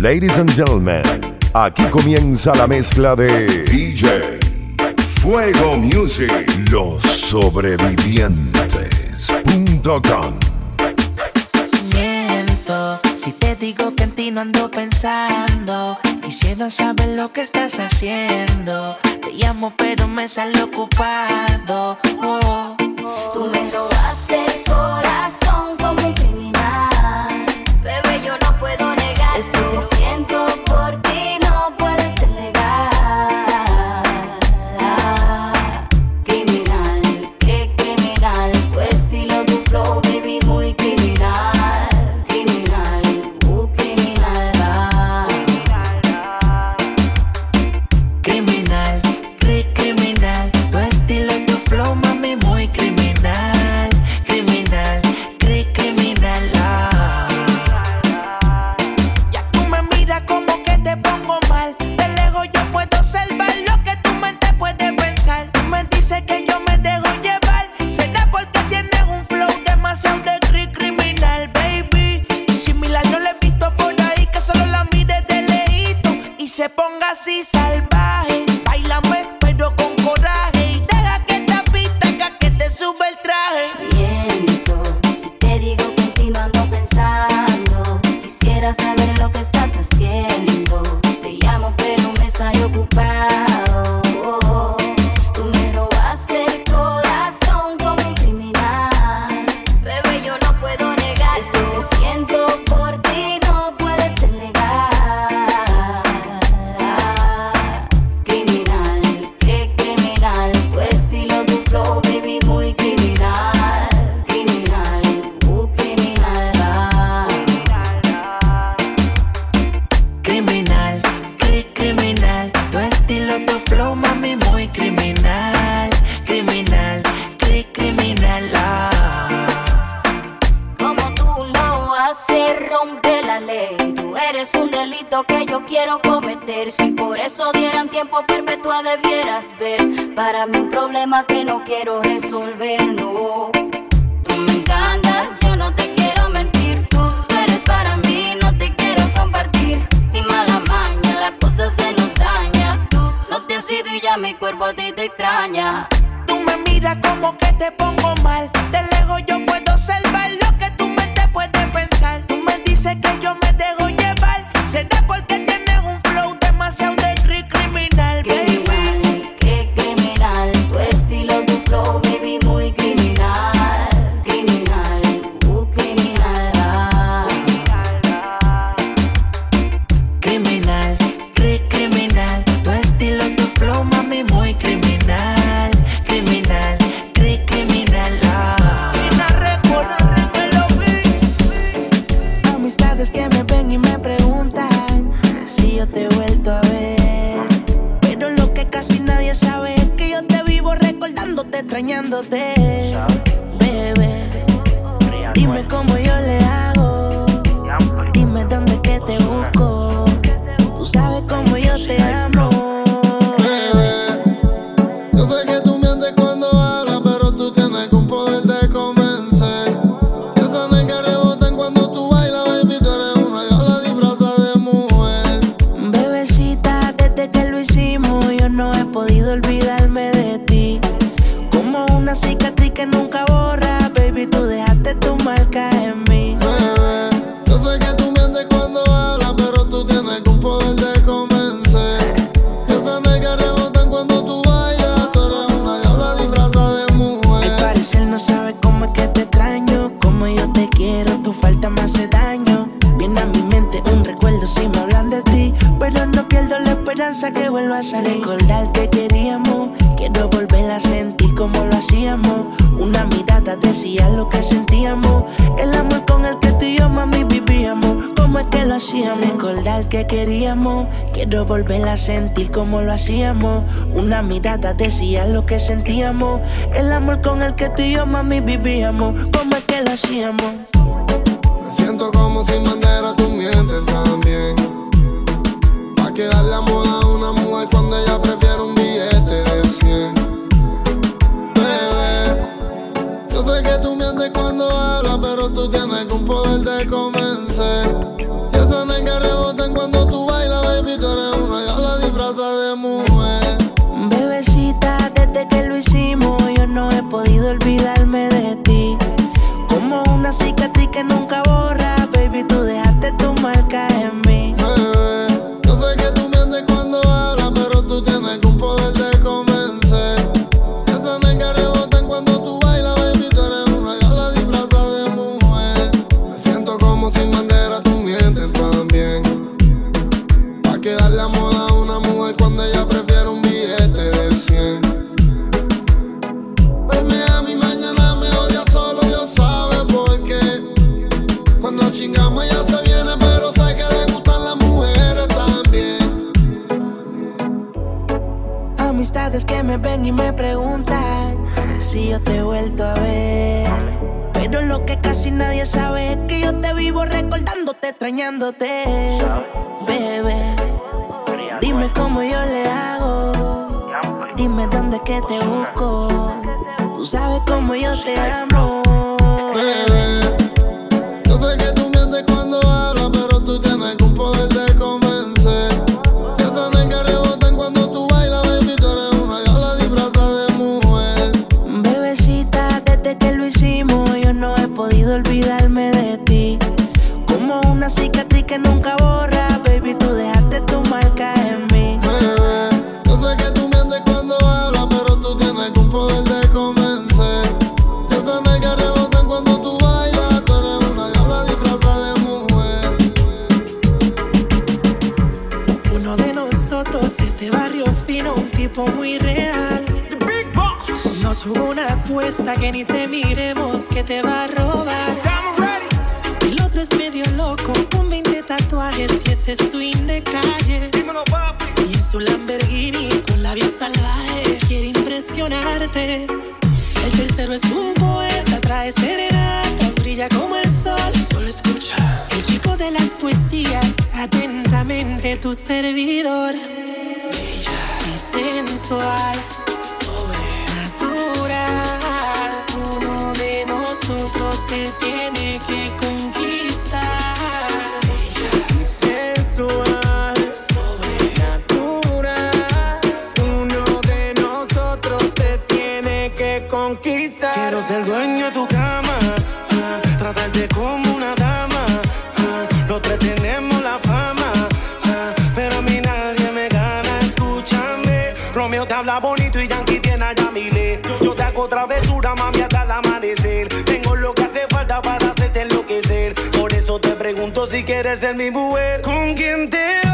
Ladies and gentlemen, aquí comienza la mezcla de DJ Fuego Music, los sobrevivientes.com. Miento si te digo que en ti no ando pensando. Quisiera saber lo que estás haciendo. Te llamo, pero me sale ocupado. Oh, oh. Tú me robas ocupar debieras ver. Para mí un problema que no quiero resolver, no. Tú me encantas, yo no te quiero mentir. Tú eres para mí, no te quiero compartir. Sin mala maña, la cosa se nos daña. Tú no te has ido y ya mi cuerpo a ti te extraña. Tú me miras como que te pongo mal. De lejos yo puedo observar lo que tú me te puedes pensar. Tú me dices que yo me dejo llevar. Será porque te buscándote. una cicatriz que nunca voy Quiero volver a sentir como lo hacíamos. Una mirada decía lo que sentíamos. El amor con el que tú y yo, mami, vivíamos. ¿Cómo es que lo hacíamos? Me siento como sin bandera, tú mientes también. Pa' quedar la moda a una mujer cuando ella prefiere un billete de 100. Bebé, yo sé que tú mientes cuando hablas, pero tú tienes algún poder de convencer ese swing de calle. Y en su Lamborghini con la vía salvaje quiere impresionarte. El tercero es un poeta, trae serenatas, brilla como el sol. Solo escucha. El chico de las poesías, atentamente tu servidor. Bella y sensual, sobrenatural. Uno de nosotros te tiene que confiar. quieres ser mi mujer, con quien te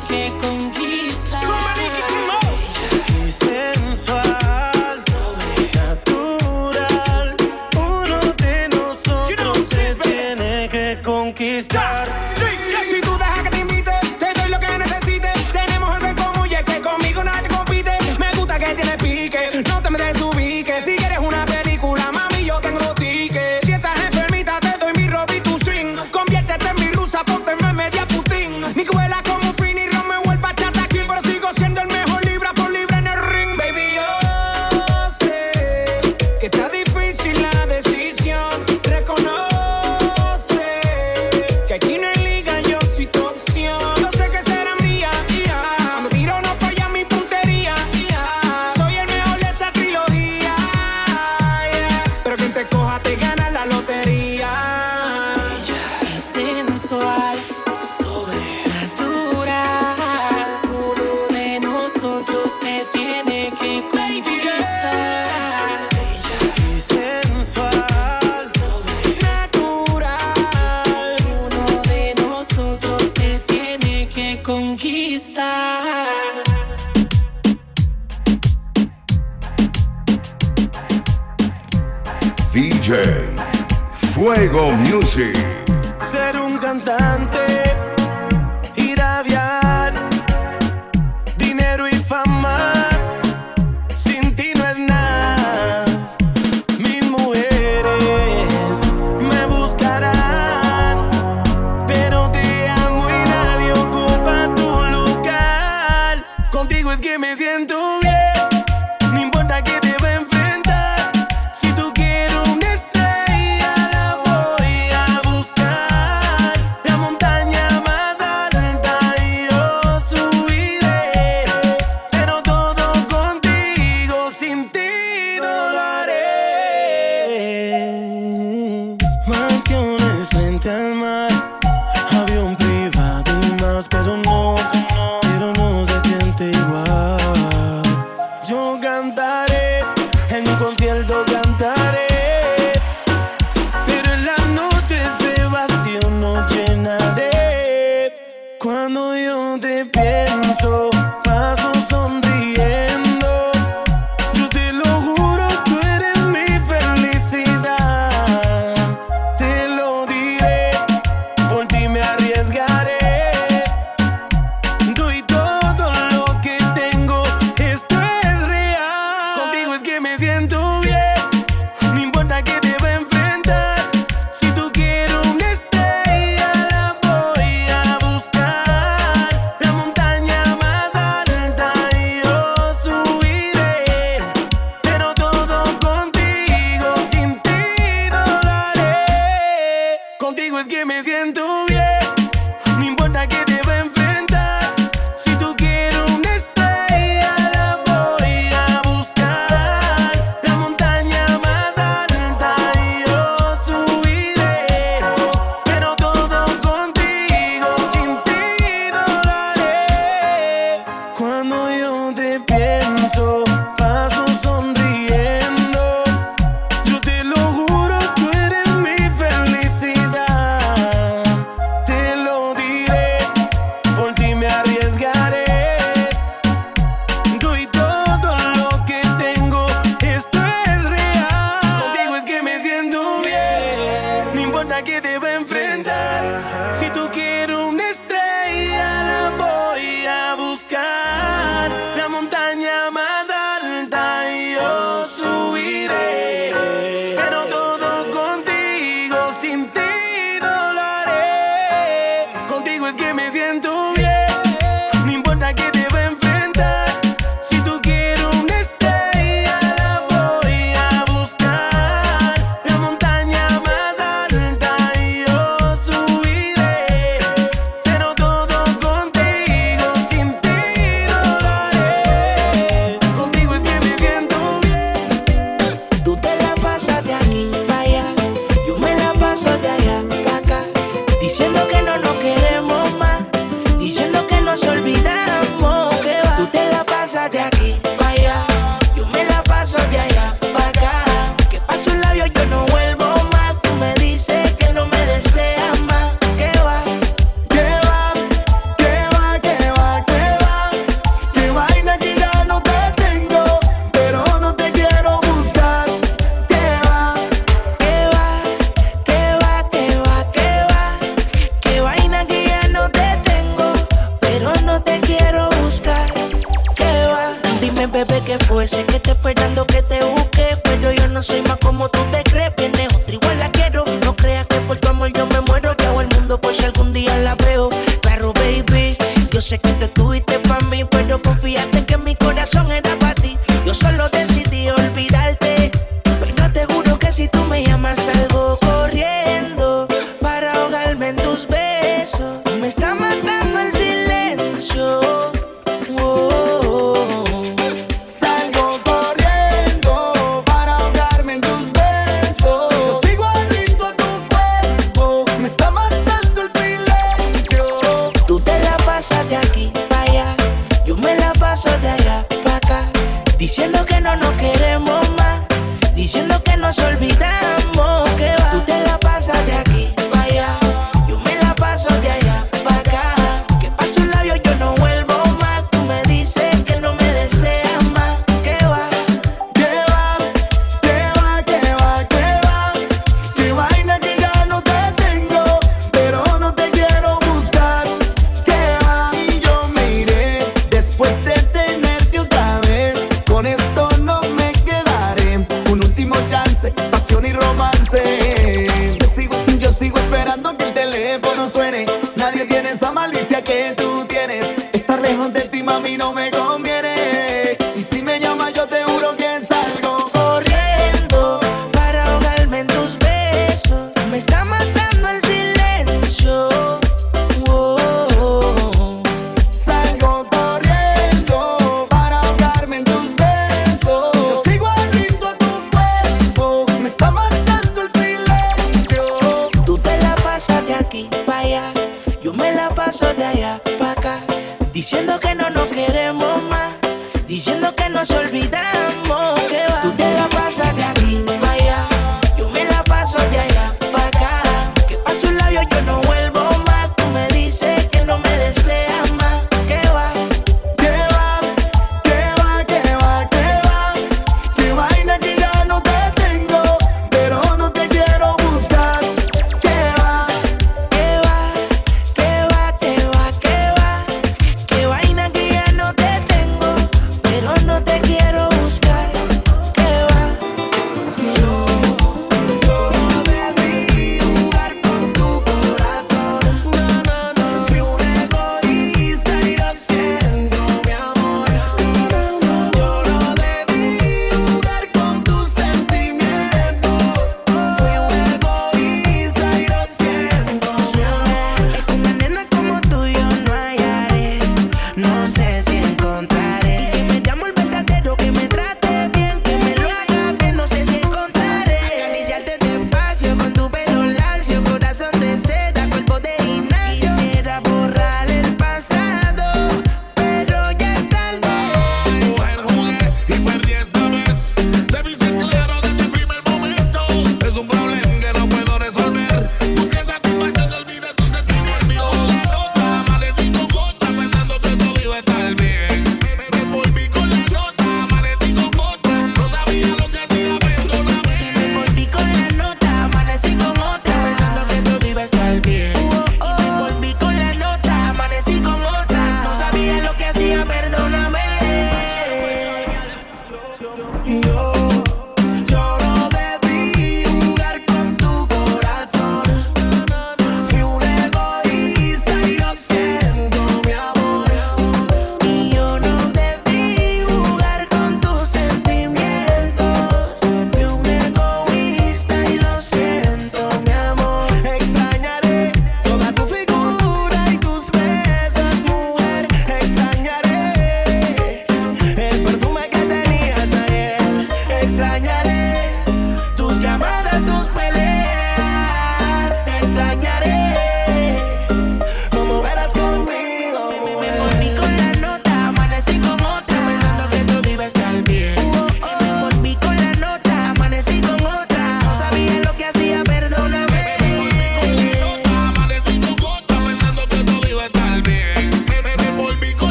me quedé con Yo sé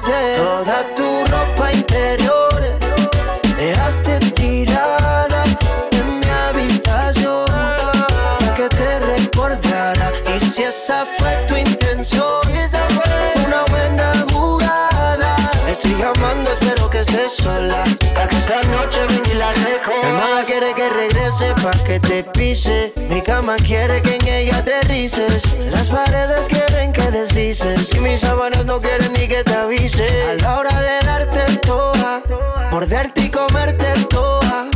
toda tu ropa interior dejaste tirada en mi habitación. que te recordara. Y si esa fue pa' que te pise. Mi cama quiere que en ella aterrices. Las paredes quieren que deslices. Y mis sábanas no quieren ni que te avise. A la hora de darte toda, morderte y comerte toda.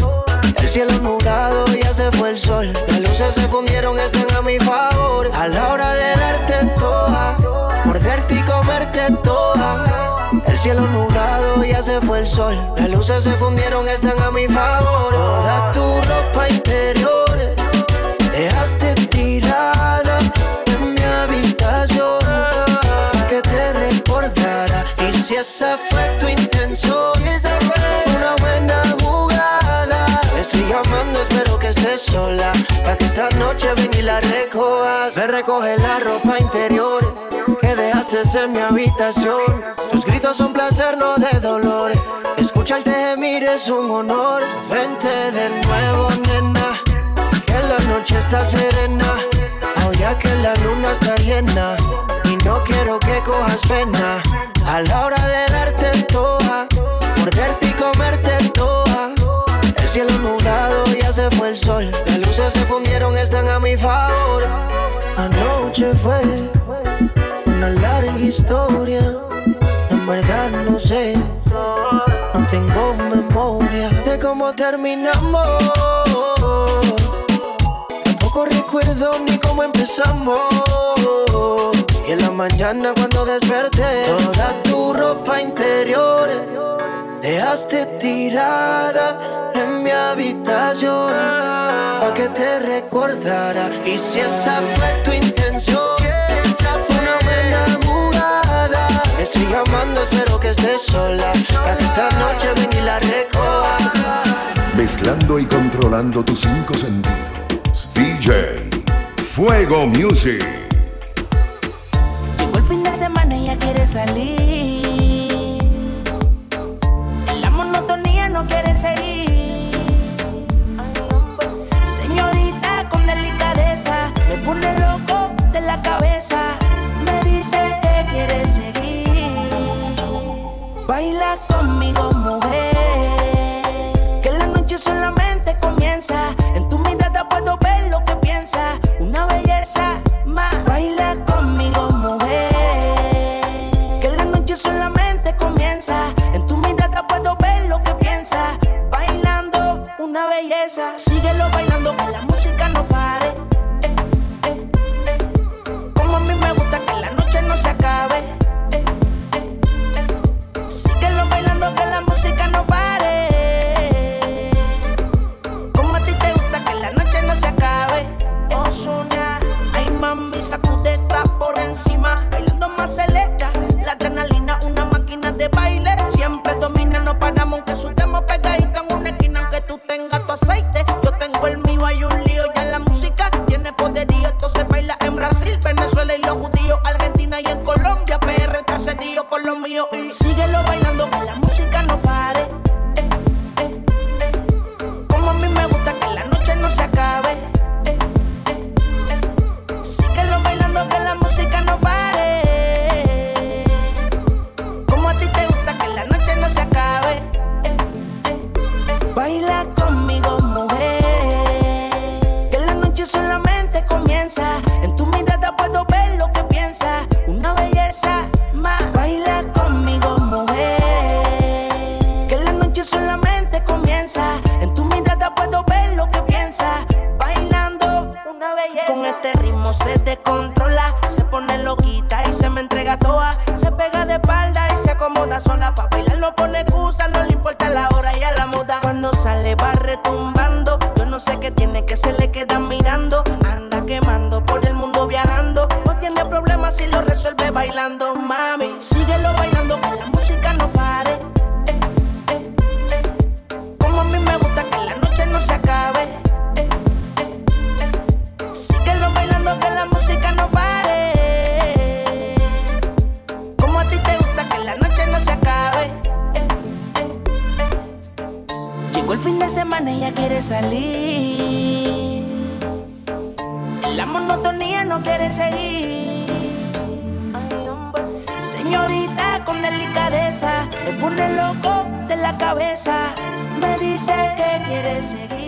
El cielo nublado ya se fue el sol. Las luces se fundieron, están a mi favor. A la hora de darte toda, morderte y comerte toda. El cielo nublado ya se fue el sol. Las luces se fundieron, están a mi favor. Toda tu Esa fue tu intención, fue una buena jugada. Estoy llamando, espero que estés sola. Pa' que esta noche venga y la recojas. Me recoge la ropa interior que dejaste en mi habitación. Tus gritos son placer, no de dolor. Escucharte gemir es un honor. Vente de nuevo, nena. Que la noche está serena. Ahora que la luna está llena. Y no quiero que cojas pena. A la hora de darte toda. Morderte y comerte toda. El cielo nublado ya se fue el sol. Las luces se fundieron, están a mi favor. Anoche fue una larga historia. En verdad no sé, no tengo memoria de cómo terminamos. Tampoco recuerdo ni cómo empezamos. Mañana cuando desperté, toda tu ropa interior dejaste tirada en mi habitación. Pa' que te recordara. Y si esa fue tu intención, fue una buena jugada. Me estoy llamando, espero que estés sola. Pa' que esta noche venga y la recojas. Mezclando y controlando tus cinco sentidos. DJ Fuego Music. Fin de semana ya quiere salir. En la monotonía no quiere seguir. Señorita con delicadeza, me pone loco de la cabeza. Me dice que quiere seguir. Baila conmigo, mujer. Que la noche solamente comienza. En tu mirada puedo ver lo que piensas. Una belleza belleza. Síguelo bailando que la música no pare. Como a mí me gusta que la noche no se acabe. Síguelo bailando que la música no pare. Como a ti te gusta que la noche no se acabe. Ozuna, ay mami, sacude por encima. Anda quemando por el mundo viajando. No tiene problema si lo resuelve bailando, dice que quiere seguir.